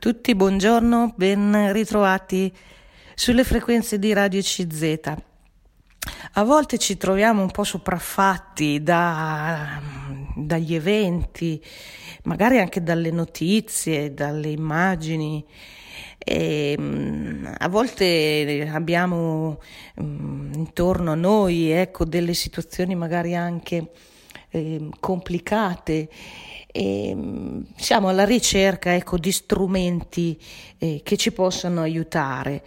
tutti, buongiorno, ben ritrovati sulle frequenze di Radio CZ. A volte ci troviamo un po' sopraffatti da, dagli eventi, magari anche dalle notizie, dalle immagini. E, mm, a volte abbiamo um, intorno a noi ecco, delle situazioni magari anche eh, complicate e mm, siamo alla ricerca ecco, di strumenti eh, che ci possano aiutare.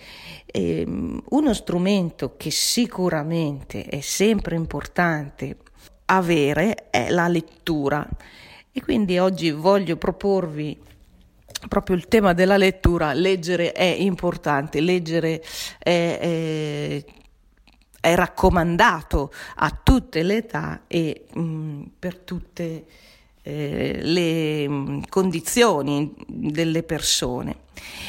E, mm, uno strumento che sicuramente è sempre importante avere è la lettura e quindi oggi voglio proporvi proprio il tema della lettura, leggere è importante, leggere è, è, è raccomandato a tutte le età e mh, mm, per tutte eh, le mm, condizioni delle persone.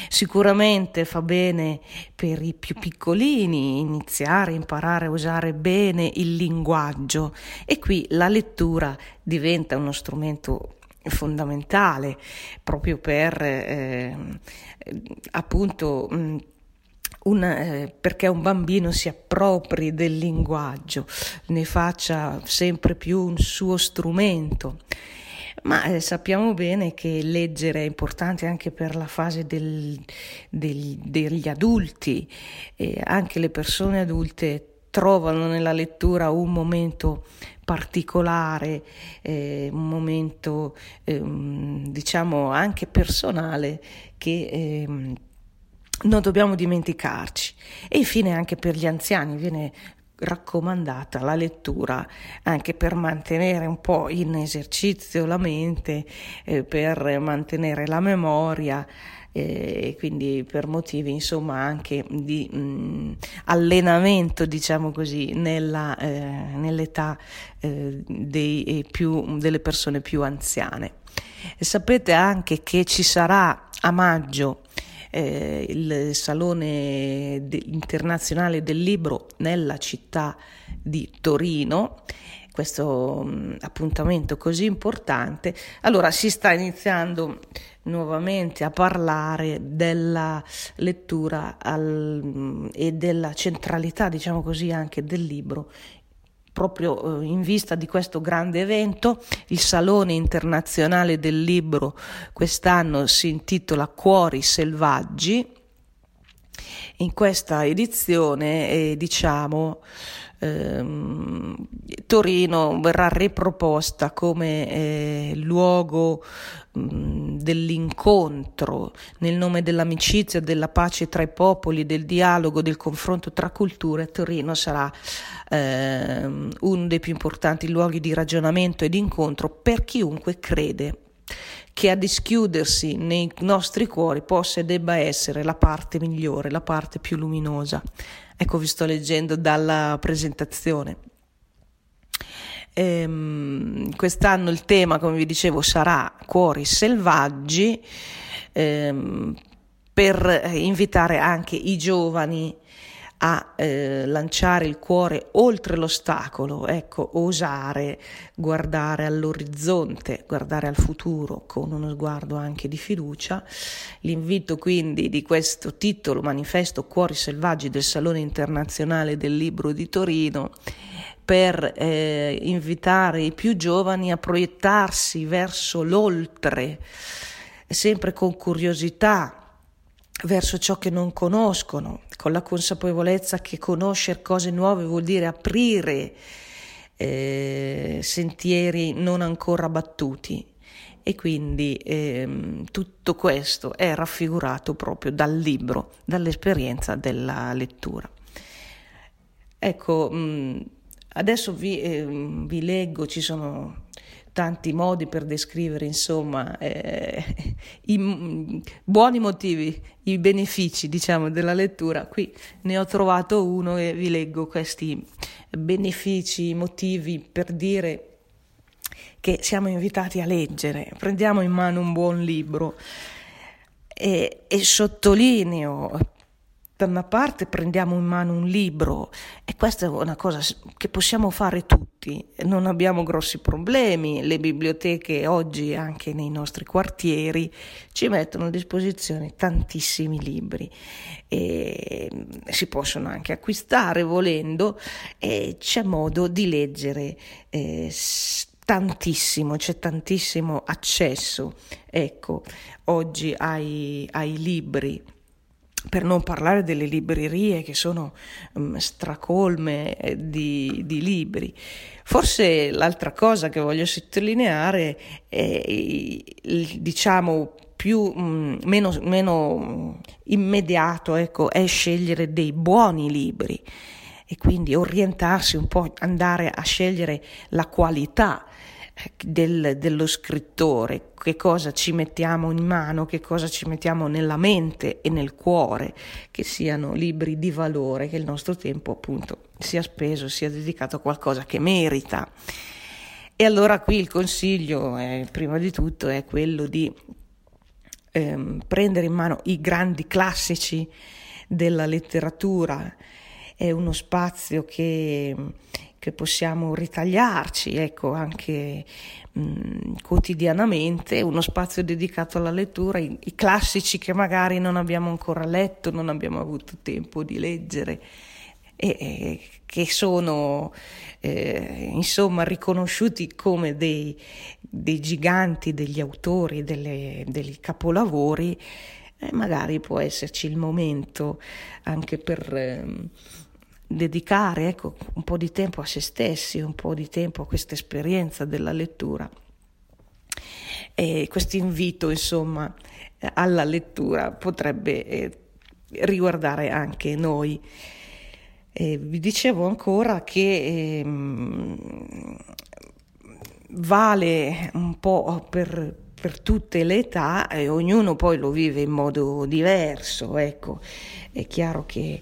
Sicuramente fa bene per i più piccolini iniziare a imparare a usare bene il linguaggio e qui la lettura diventa uno strumento fondamentale proprio per eh, appunto mm, un, eh, perché un bambino si appropri del linguaggio, ne faccia sempre più un suo strumento ma eh, sappiamo bene che leggere è importante anche per la fase del, del, degli adulti, e anche le persone adulte trovano nella lettura un momento particolare, eh, un momento eh, diciamo anche personale che eh, non dobbiamo dimenticarci. E infine anche per gli anziani viene raccomandata la lettura anche per mantenere un po' in esercizio la mente, eh, per mantenere la memoria eh, e quindi per motivi insomma anche di mh, mm, allenamento diciamo così nella, eh, nell'età eh, dei, più, delle persone più anziane. E sapete anche che ci sarà a maggio eh, il Salone de- internazionale del libro nella città di Torino. Questo um, appuntamento così importante, allora si sta iniziando nuovamente a parlare della lettura al, e della centralità, diciamo così, anche del libro proprio eh, in vista di questo grande evento. Il Salone internazionale del libro quest'anno si intitola Cuori selvaggi. In questa edizione, eh, diciamo, ehm, Torino verrà riproposta come eh, luogo mh, dell'incontro nel nome dell'amicizia, della pace tra i popoli, del dialogo, del confronto tra culture. Torino sarà eh, uno dei più importanti luoghi di ragionamento e di incontro per chiunque crede che a dischiudersi nei nostri cuori possa e debba essere la parte migliore, la parte più luminosa. Ecco, vi sto leggendo dalla presentazione. Ehm, quest'anno il tema, come vi dicevo, sarà Cuori selvaggi ehm, per invitare anche i giovani a eh, lanciare il cuore oltre l'ostacolo, ecco, osare guardare all'orizzonte, guardare al futuro con uno sguardo anche di fiducia. L'invito quindi di questo titolo, Manifesto Cuori Selvaggi del Salone Internazionale del Libro di Torino, per eh, invitare i più giovani a proiettarsi verso l'oltre, sempre con curiosità, verso ciò che non conoscono, con la consapevolezza che conoscere cose nuove vuol dire aprire eh, sentieri non ancora battuti. E quindi ehm, tutto questo è raffigurato proprio dal libro, dall'esperienza della lettura. Ecco, mh, adesso vi, eh, vi leggo, ci sono tanti modi per descrivere, insomma, eh, i buoni motivi, i benefici, diciamo, della lettura. Qui ne ho trovato uno e vi leggo questi benefici, motivi per dire che siamo invitati a leggere. Prendiamo in mano un buon libro e, e sottolineo da una parte prendiamo in mano un libro e questa è una cosa che possiamo fare tutti, non abbiamo grossi problemi, le biblioteche oggi anche nei nostri quartieri ci mettono a disposizione tantissimi libri e si possono anche acquistare volendo e c'è modo di leggere eh, tantissimo, c'è tantissimo accesso ecco oggi ai, ai libri per non parlare delle librerie che sono um, stracolme eh, di, di, libri. Forse l'altra cosa che voglio sottolineare è, diciamo, più, um, meno, meno immediato, ecco, è scegliere dei buoni libri e quindi orientarsi un po', andare a scegliere la qualità del, dello scrittore, che cosa ci mettiamo in mano, che cosa ci mettiamo nella mente e nel cuore, che siano libri di valore, che il nostro tempo appunto sia speso, sia dedicato a qualcosa che merita. E allora qui il consiglio, eh, prima di tutto, è quello di ehm, prendere in mano i grandi classici della letteratura, è uno spazio che che possiamo ritagliarci, ecco, anche mh, mm, quotidianamente, uno spazio dedicato alla lettura, i, i, classici che magari non abbiamo ancora letto, non abbiamo avuto tempo di leggere. E, che sono eh, insomma riconosciuti come dei, dei, giganti, degli autori, delle, dei capolavori, eh, magari può esserci il momento anche per eh, dedicare ecco, un po' di tempo a se stessi, un po' di tempo a questa esperienza della lettura. E questo invito, insomma, alla lettura potrebbe eh, riguardare anche noi. Eh, vi dicevo ancora che eh, vale un po' per, per tutte le età e ognuno poi lo vive in modo diverso, ecco. È chiaro che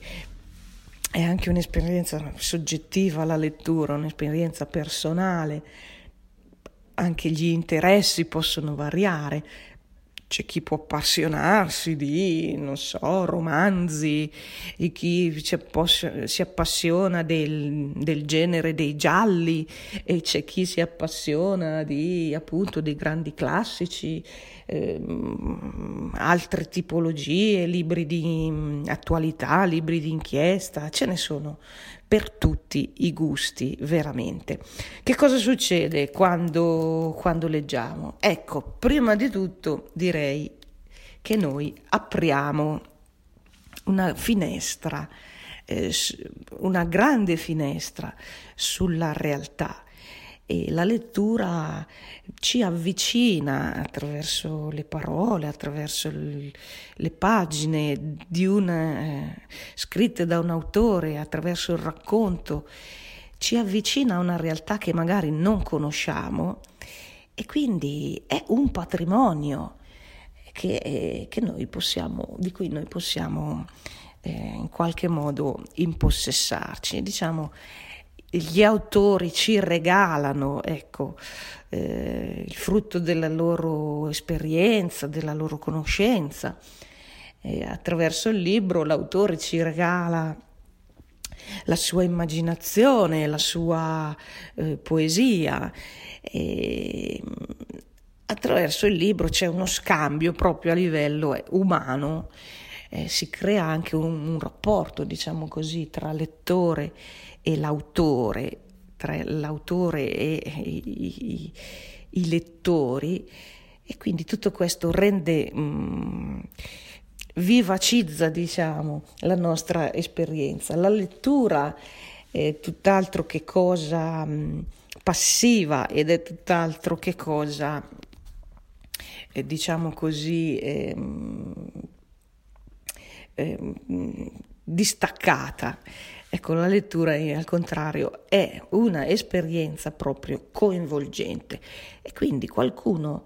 è anche un'esperienza soggettiva la lettura, un'esperienza personale, anche gli interessi possono variare, c'è chi può appassionarsi di, non so, romanzi, e chi si appassiona del, del, genere dei gialli e c'è chi si appassiona di, appunto, dei grandi classici, ehm, altre tipologie, libri di attualità, libri di inchiesta, ce ne sono per tutti i gusti, veramente. Che cosa succede quando, quando leggiamo? Ecco, prima di tutto direi che noi apriamo una finestra, eh, una grande finestra sulla realtà e la lettura ci avvicina attraverso le parole, attraverso le pagine una, eh, scritte da un autore, attraverso il racconto, ci avvicina a una realtà che magari non conosciamo e quindi è un patrimonio che, eh, che possiamo, di cui noi possiamo eh, in qualche modo impossessarci. Diciamo, gli autori ci regalano ecco, eh, il frutto della loro esperienza, della loro conoscenza. E attraverso il libro l'autore ci regala la sua immaginazione, la sua eh, poesia. E, attraverso il libro c'è uno scambio proprio a livello eh, umano, eh, si crea anche un, un rapporto, diciamo così, tra lettore e l'autore, tra l'autore e i, i, i lettori, e quindi tutto questo rende, mh, mm, vivacizza diciamo, la nostra esperienza. La lettura è tutt'altro che cosa mh, mm, passiva ed è tutt'altro che cosa, eh, diciamo così, eh, eh, distaccata. Ecco, la lettura al contrario è una esperienza proprio coinvolgente. E quindi qualcuno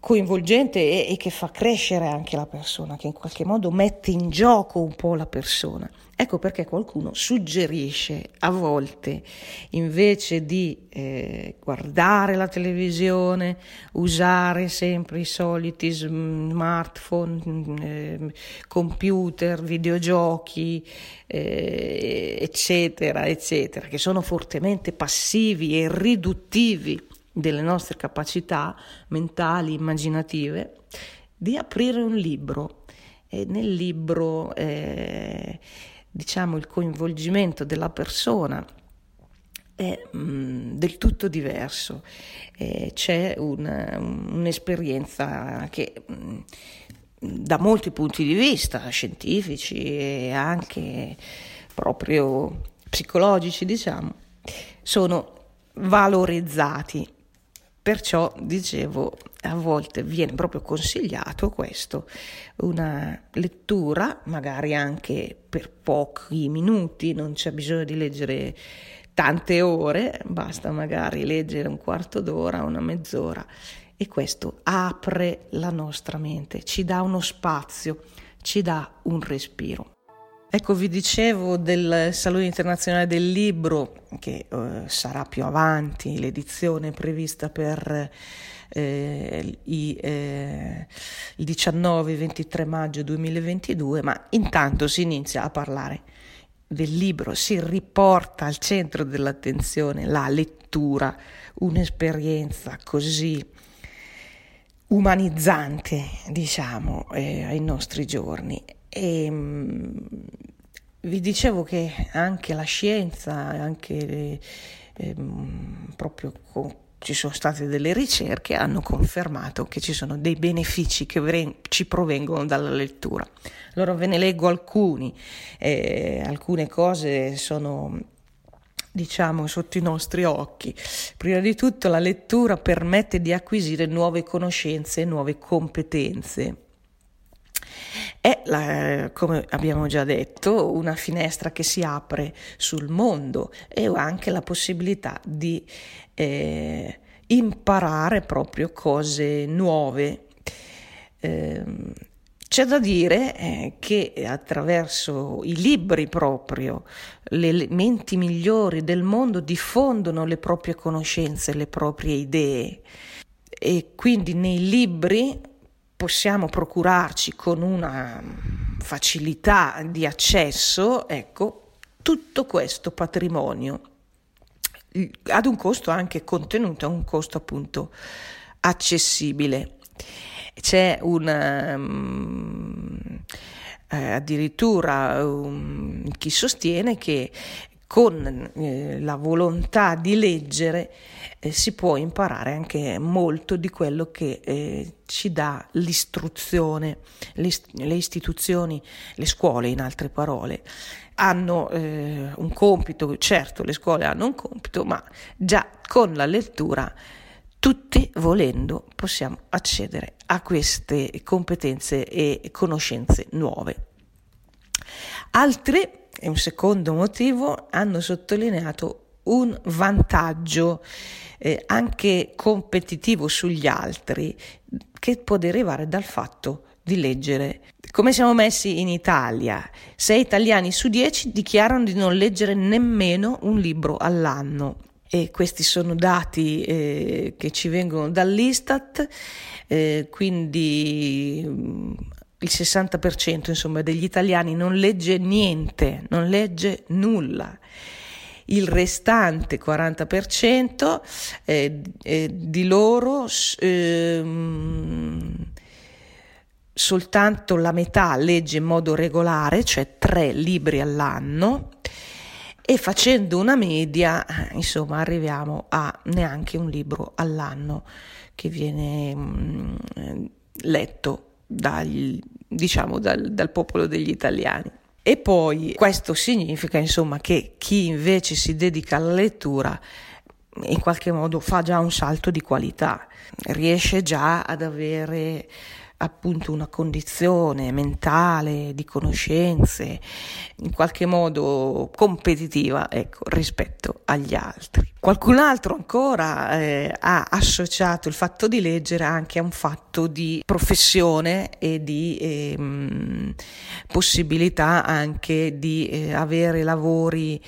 coinvolgente e, e, che fa crescere anche la persona, che in qualche modo mette in gioco un po' la persona. Ecco perché qualcuno suggerisce a volte, invece di eh, guardare la televisione, usare sempre i soliti smartphone, eh, computer, videogiochi, eh, eccetera, eccetera, che sono fortemente passivi e riduttivi delle nostre capacità mentali, immaginative, di aprire un libro. E nel libro eh, diciamo, il coinvolgimento della persona è mh, mm, del tutto diverso. Eh, c'è un, un'esperienza che mh, mm, da molti punti di vista, scientifici e anche proprio psicologici, diciamo, sono valorizzati Perciò, dicevo, a volte viene proprio consigliato questo, una lettura, magari anche per pochi minuti, non c'è bisogno di leggere tante ore, basta magari leggere un quarto d'ora, una mezz'ora e questo apre la nostra mente, ci dà uno spazio, ci dà un respiro. Ecco, vi dicevo del Salone internazionale del libro che eh, sarà più avanti, l'edizione prevista per eh, i, eh, il 19-23 maggio 2022, ma intanto si inizia a parlare del libro, si riporta al centro dell'attenzione la lettura, un'esperienza così umanizzante, diciamo, eh, ai nostri giorni. E ehm, vi dicevo che anche la scienza, anche eh, proprio con, ci sono state delle ricerche, hanno confermato che ci sono dei benefici che vre- ci provengono dalla lettura. Allora ve ne leggo alcuni, eh, alcune cose sono diciamo sotto i nostri occhi. Prima di tutto la lettura permette di acquisire nuove conoscenze e nuove competenze. È, la, come abbiamo già detto, una finestra che si apre sul mondo e anche la possibilità di eh, imparare proprio cose nuove. Eh, c'è da dire eh, che attraverso i libri proprio le menti migliori del mondo diffondono le proprie conoscenze, le proprie idee e quindi nei libri possiamo procurarci con una facilità di accesso, ecco, tutto questo patrimonio ad un costo anche contenuto, a un costo appunto accessibile. C'è un um, eh, addirittura um, chi sostiene che con eh, la volontà di leggere eh, si può imparare anche molto di quello che eh, ci dà l'istruzione, le, le, istituzioni, le scuole in altre parole. Hanno eh, un compito, certo le scuole hanno un compito, ma già con la lettura tutti volendo possiamo accedere a queste competenze e conoscenze nuove. Altri e un secondo motivo hanno sottolineato un vantaggio eh, anche competitivo sugli altri che può derivare dal fatto di leggere. Come siamo messi in Italia? Sei italiani su dieci dichiarano di non leggere nemmeno un libro all'anno. E questi sono dati eh, che ci vengono dall'Istat, eh, quindi il 60% insomma, degli italiani non legge niente, non legge nulla. Il restante 40% eh, eh, di loro eh, soltanto la metà legge in modo regolare, cioè tre libri all'anno, e facendo una media, insomma, arriviamo a neanche un libro all'anno che viene mh, mm, letto dal, diciamo, dal, dal popolo degli italiani. E poi questo significa insomma che chi invece si dedica alla lettura in qualche modo fa già un salto di qualità, riesce già ad avere appunto una condizione mentale di conoscenze in qualche modo competitiva ecco, rispetto agli altri. Qualcun altro ancora eh, ha associato il fatto di leggere anche a un fatto di professione e di eh, possibilità anche di eh, avere lavori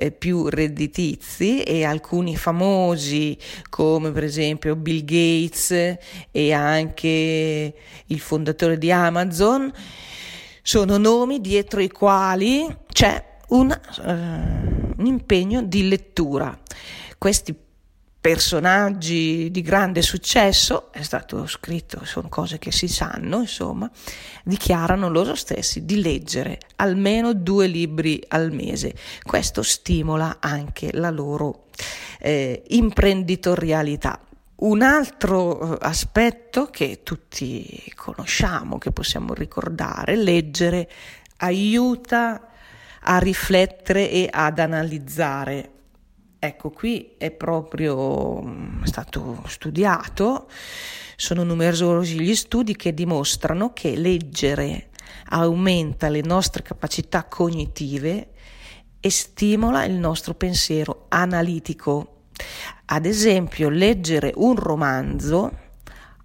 eh, più redditizi e alcuni famosi come per esempio Bill Gates e anche il fondatore di Amazon sono nomi dietro i quali c'è un, uh, un impegno di lettura. Questi personaggi di grande successo, è stato scritto, sono cose che si sanno, insomma, dichiarano loro stessi di leggere almeno due libri al mese. Questo stimola anche la loro eh, imprenditorialità. Un altro eh, aspetto che tutti conosciamo, che possiamo ricordare, leggere aiuta a riflettere e ad analizzare Ecco, qui è proprio mm, stato studiato, sono numerosi gli studi che dimostrano che leggere aumenta le nostre capacità cognitive e stimola il nostro pensiero analitico. Ad esempio, leggere un romanzo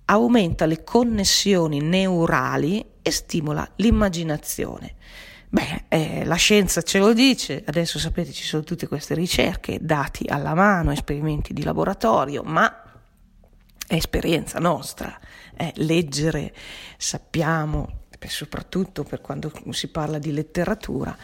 aumenta le connessioni neurali e stimola l'immaginazione. Beh, eh, la scienza ce lo dice, adesso sapete ci sono tutte queste ricerche, dati alla mano, esperimenti di laboratorio, ma è esperienza nostra. Eh, leggere, sappiamo, soprattutto per quando si parla di letteratura,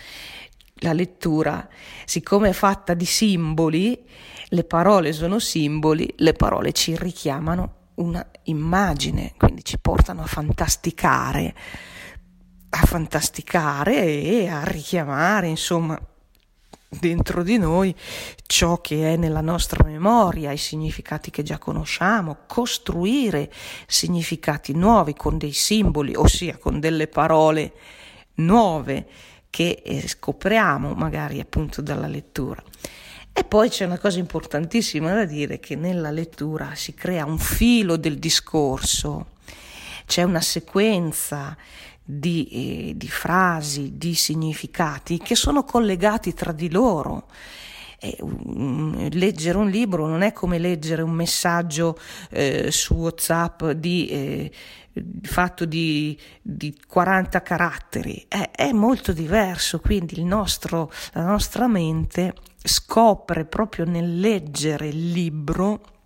la lettura, siccome è fatta di simboli, le parole sono simboli, le parole ci richiamano una immagine, quindi ci portano a fantasticare a fantasticare e a richiamare, insomma, dentro di noi ciò che è nella nostra memoria, i significati che già conosciamo, costruire significati nuovi con dei simboli, ossia con delle parole nuove che eh, scopriamo magari appunto dalla lettura. E poi c'è una cosa importantissima da dire che nella lettura si crea un filo del discorso, c'è una sequenza di, eh, di frasi, di significati che sono collegati tra di loro. Um, leggere un libro non è come leggere un messaggio eh, su WhatsApp di, eh, fatto di, di, 40 caratteri, è, è molto diverso, quindi nostro, la nostra mente scopre proprio nel leggere il libro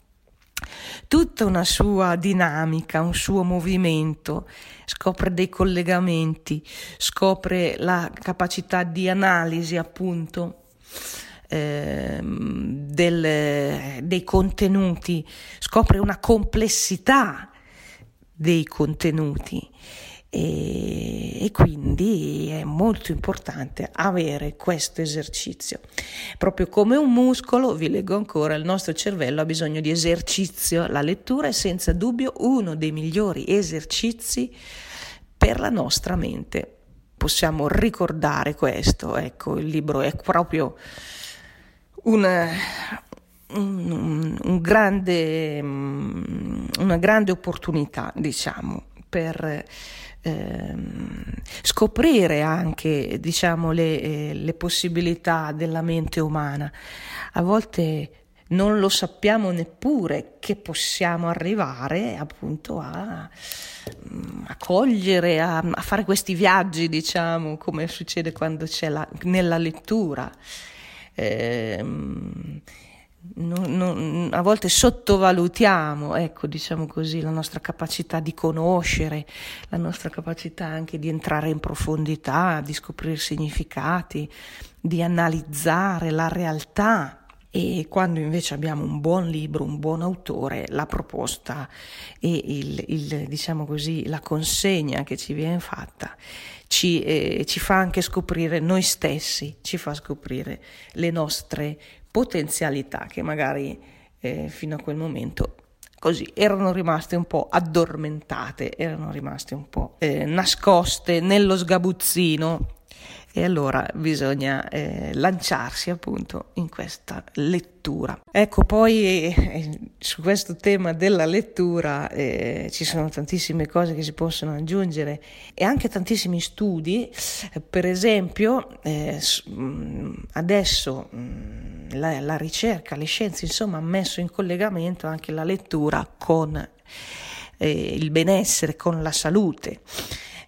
tutta una sua dinamica, un suo movimento, scopre dei collegamenti, scopre la capacità di analisi appunto eh, del, dei contenuti, scopre una complessità dei contenuti e, e, quindi è molto importante avere questo esercizio. Proprio come un muscolo, vi leggo ancora, il nostro cervello ha bisogno di esercizio. La lettura è senza dubbio uno dei migliori esercizi per la nostra mente. Possiamo ricordare questo, ecco, il libro è proprio un, un, un grande, una grande opportunità, diciamo, per ehm, scoprire anche diciamo, le, eh, le possibilità della mente umana. A volte non lo sappiamo neppure che possiamo arrivare appunto a, a cogliere, a, a, fare questi viaggi, diciamo, come succede quando c'è la, nella lettura. Eh, non, non, a volte sottovalutiamo, ecco, diciamo così, la nostra capacità di conoscere, la nostra capacità anche di entrare in profondità, di scoprire significati, di analizzare la realtà. E quando invece abbiamo un buon libro, un buon autore, la proposta e il, il, diciamo così, la consegna che ci viene fatta ci, eh, ci fa anche scoprire noi stessi, ci fa scoprire le nostre potenzialità che magari eh, fino a quel momento così erano rimaste un po' addormentate, erano rimaste un po' eh, nascoste nello sgabuzzino e allora bisogna eh, lanciarsi appunto in questa lettura. Ecco, poi eh, su questo tema della lettura eh, ci sono tantissime cose che si possono aggiungere e anche tantissimi studi, per esempio eh, mm, adesso mm, la, la ricerca, le scienze insomma hanno messo in collegamento anche la lettura con eh, il benessere, con la salute.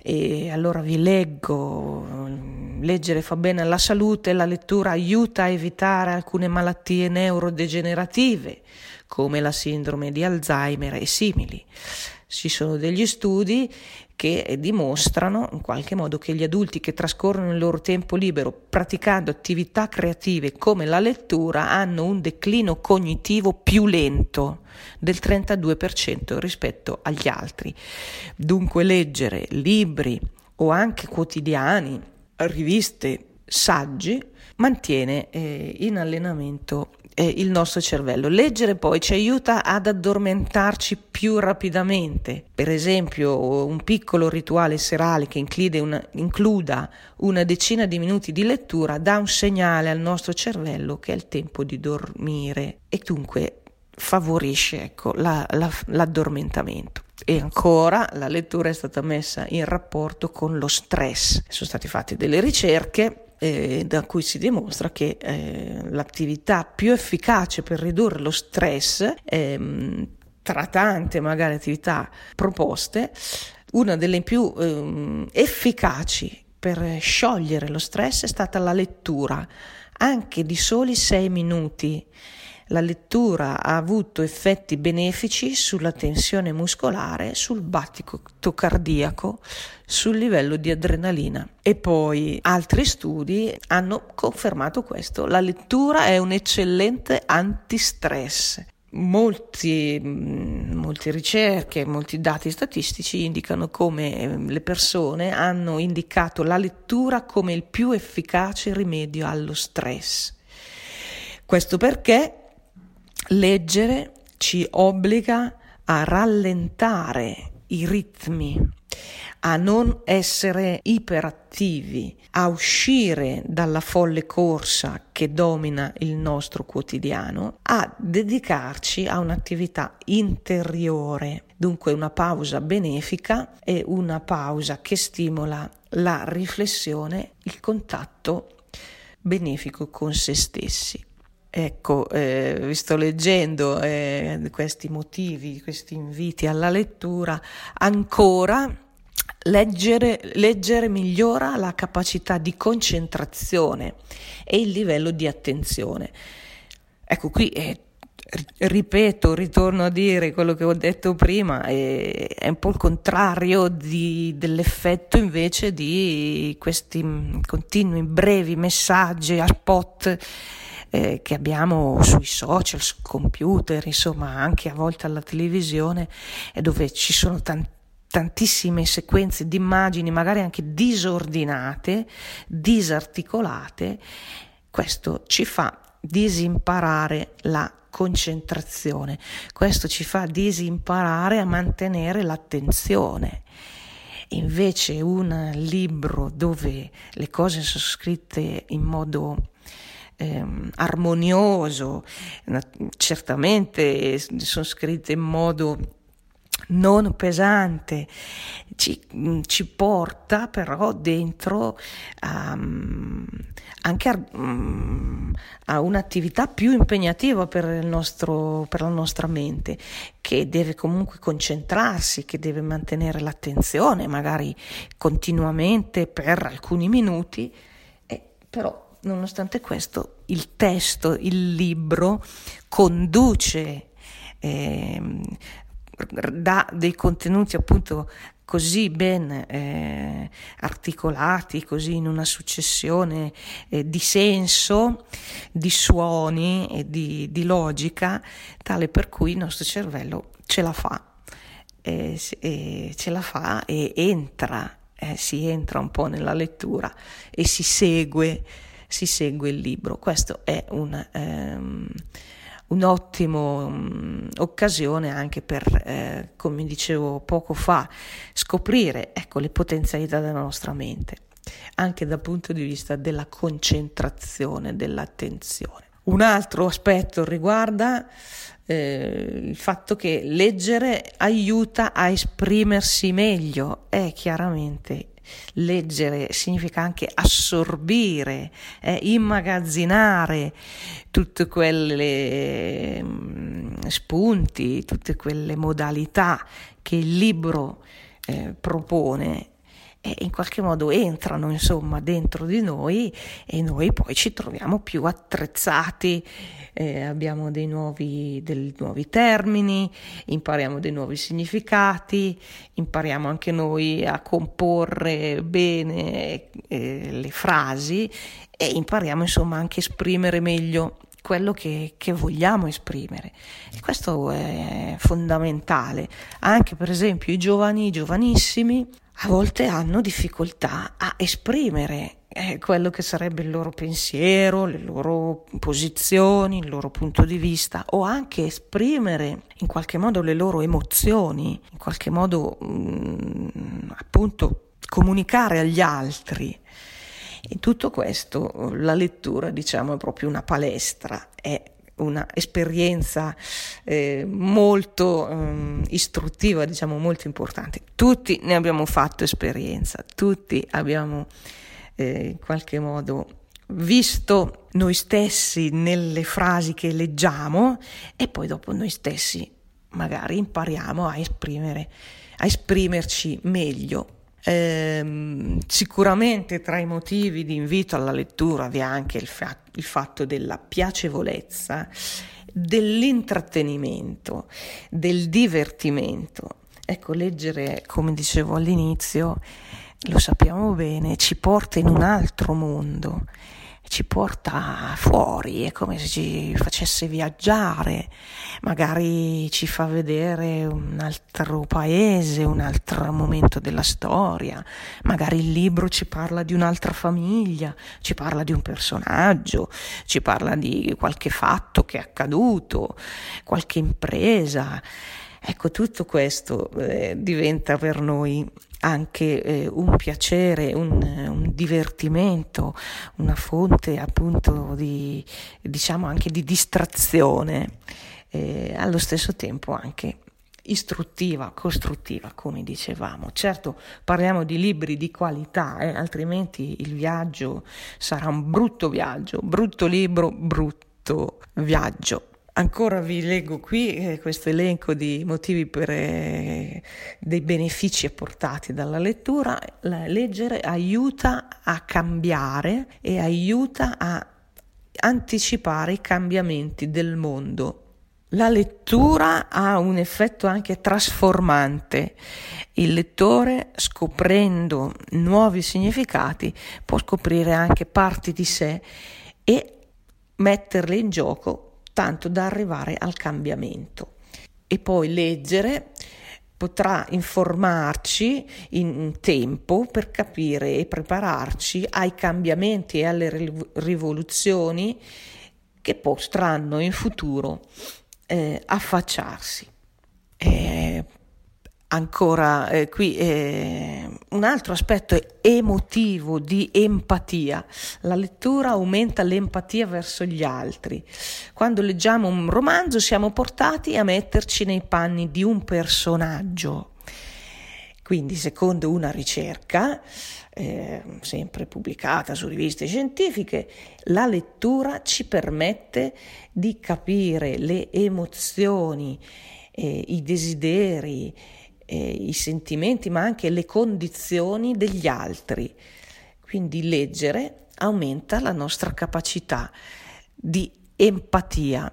E allora vi leggo, leggere fa bene alla salute, la lettura aiuta a evitare alcune malattie neurodegenerative come la sindrome di Alzheimer e simili. Ci sono degli studi che dimostrano in qualche modo che gli adulti che trascorrono il loro tempo libero praticando attività creative come la lettura hanno un declino cognitivo più lento del 32% rispetto agli altri. Dunque leggere libri o anche quotidiani, riviste, saggi mantiene eh, in allenamento eh, il nostro cervello. Leggere poi ci aiuta ad addormentarci più rapidamente. Per esempio, un piccolo rituale serale che una, includa una decina di minuti di lettura dà un segnale al nostro cervello che è il tempo di dormire e dunque favorisce ecco, la, la, l'addormentamento. E ancora la lettura è stata messa in rapporto con lo stress. Sono state fatte delle ricerche eh, da cui si dimostra che eh, l'attività più efficace per ridurre lo stress, eh, tra tante magari attività proposte, una delle più ehm, efficaci per sciogliere lo stress è stata la lettura, anche di soli sei minuti la lettura ha avuto effetti benefici sulla tensione muscolare, sul battito cardiaco, sul livello di adrenalina. E poi altri studi hanno confermato questo. La lettura è un eccellente antistress. Molti, mm, molte ricerche, molti dati statistici indicano come ehm, le persone hanno indicato la lettura come il più efficace rimedio allo stress. Questo perché Leggere ci obbliga a rallentare i ritmi, a non essere iperattivi, a uscire dalla folle corsa che domina il nostro quotidiano, a dedicarci a un'attività interiore, dunque una pausa benefica e una pausa che stimola la riflessione, il contatto benefico con se stessi. Ecco, eh, vi sto leggendo eh, questi motivi, questi inviti alla lettura, ancora leggere, leggere migliora la capacità di concentrazione e il livello di attenzione. Ecco, qui eh, ripeto, ritorno a dire quello che ho detto prima, è, è un po' il contrario di, dell'effetto invece di questi continui brevi messaggi a spot eh, che abbiamo sui social, sul computer, insomma anche a volte alla televisione, dove ci sono tanti tantissime sequenze di immagini, magari anche disordinate, disarticolate, questo ci fa disimparare la concentrazione, questo ci fa disimparare a mantenere l'attenzione. Invece un libro dove le cose sono scritte in modo ehm, armonioso, certamente sono scritte in modo non pesante, ci, ci, porta però dentro um, anche a, um, a, un'attività più impegnativa per, nostro, per, la nostra mente, che deve comunque concentrarsi, che deve mantenere l'attenzione, magari continuamente per alcuni minuti, eh, però nonostante questo il testo, il libro conduce, eh, dà dei contenuti appunto così ben eh, articolati, così in una successione eh, di senso, di suoni e di, di, logica, tale per cui il nostro cervello ce la fa, eh, ce la fa e entra, eh, si entra un po' nella lettura e si segue si segue il libro. Questa è un, um, un'ottima um, occasione anche per, eh, come dicevo poco fa, scoprire ecco, le potenzialità della nostra mente. anche dal punto di vista della concentrazione, dell'attenzione. Un altro aspetto riguarda eh, il fatto che leggere aiuta a esprimersi meglio, è chiaramente leggere significa anche assorbire, eh, immagazzinare tutte quelle mm, spunti, tutte quelle modalità che il libro eh, propone e in qualche modo entrano insomma dentro di noi e noi poi ci troviamo più attrezzati eh, abbiamo dei nuovi, dei nuovi termini, impariamo dei nuovi significati, impariamo anche noi a comporre bene eh, le frasi e impariamo insomma anche a esprimere meglio quello che, che, vogliamo esprimere. E questo è fondamentale. Anche per esempio i giovani, i giovanissimi, a volte hanno difficoltà a esprimere eh, quello che sarebbe il loro pensiero, le loro posizioni, il loro punto di vista o anche esprimere in qualche modo le loro emozioni, in qualche modo mh, mm, appunto comunicare agli altri. In tutto questo la lettura diciamo è proprio una palestra, è un'esperienza eh, molto eh, istruttiva, diciamo molto importante. Tutti ne abbiamo fatto esperienza, tutti abbiamo eh, in qualche modo visto noi stessi nelle frasi che leggiamo e poi dopo noi stessi magari impariamo a esprimere, a esprimerci meglio. Eh, sicuramente tra i motivi di invito alla lettura vi è anche il, fa- il fatto della piacevolezza, dell'intrattenimento, del divertimento. Ecco, leggere, come dicevo all'inizio, lo sappiamo bene, ci porta in un altro mondo, ci porta fuori, è come se ci facesse viaggiare, magari ci fa vedere un altro paese, un altro momento della storia, magari il libro ci parla di un'altra famiglia, ci parla di un personaggio, ci parla di qualche fatto che è accaduto, qualche impresa. Ecco, tutto questo eh, diventa per noi anche eh, un piacere, un, un, divertimento, una fonte appunto di, diciamo anche di distrazione, eh, allo stesso tempo anche istruttiva, costruttiva, come dicevamo. Certo, parliamo di libri di qualità, eh, altrimenti il viaggio sarà un brutto viaggio, brutto libro, brutto viaggio. Ancora vi leggo qui eh, questo elenco di motivi per, eh, dei benefici apportati dalla lettura. La, leggere aiuta a cambiare e aiuta a anticipare i cambiamenti del mondo. La lettura ha un effetto anche trasformante. Il lettore, scoprendo nuovi significati, può scoprire anche parti di sé e metterle in gioco tanto da arrivare al cambiamento. E poi leggere potrà informarci in tempo per capire e prepararci ai cambiamenti e alle rivoluzioni che potranno in futuro eh, affacciarsi. Eh, ancora eh, qui eh, un altro aspetto emotivo di empatia. La lettura aumenta l'empatia verso gli altri. Quando leggiamo un romanzo siamo portati a metterci nei panni di un personaggio. Quindi, secondo una ricerca, eh, sempre pubblicata su riviste scientifiche, la lettura ci permette di capire le emozioni, eh, i desideri, eh, i sentimenti, ma anche le condizioni degli altri. Quindi leggere aumenta la nostra capacità di empatia,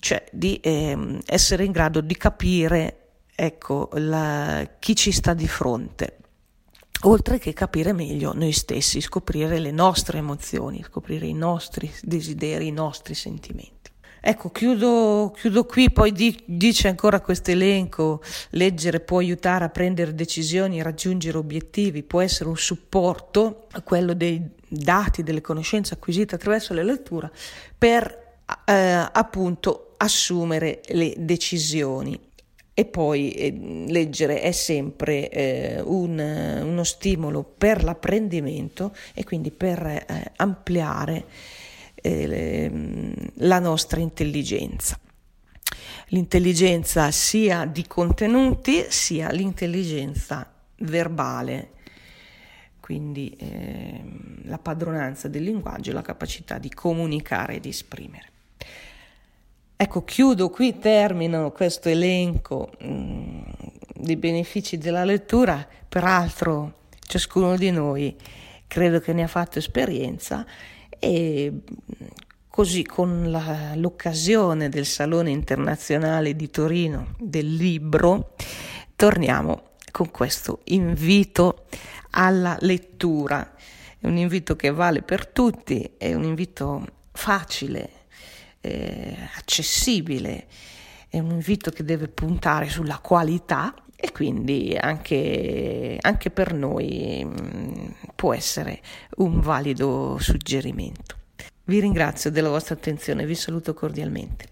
cioè di eh, essere in grado di capire ecco, la, chi ci sta di fronte oltre che capire meglio noi stessi, scoprire le nostre emozioni, scoprire i nostri desideri, i nostri sentimenti. Ecco, chiudo, chiudo qui, poi di, dice ancora questo elenco, leggere può aiutare a prendere decisioni, raggiungere obiettivi, può essere un supporto a quello dei dati, delle conoscenze acquisite attraverso la lettura per eh, appunto assumere le decisioni. e poi eh, leggere è sempre eh, un, uno stimolo per l'apprendimento e quindi per eh, ampliare eh, la nostra intelligenza. L'intelligenza sia di contenuti sia l'intelligenza verbale, quindi ehm, la padronanza del linguaggio e la capacità di comunicare e di esprimere. Ecco, chiudo qui, termino questo elenco mm, dei benefici della lettura, peraltro ciascuno di noi credo che ne ha fatto esperienza e così con la, l'occasione del Salone internazionale di Torino del libro torniamo con questo invito alla lettura. È un invito che vale per tutti, è un invito facile eh, accessibile, è un invito che deve puntare sulla qualità e quindi anche, anche per noi mm, può essere un valido suggerimento. Vi ringrazio della vostra attenzione, vi saluto cordialmente.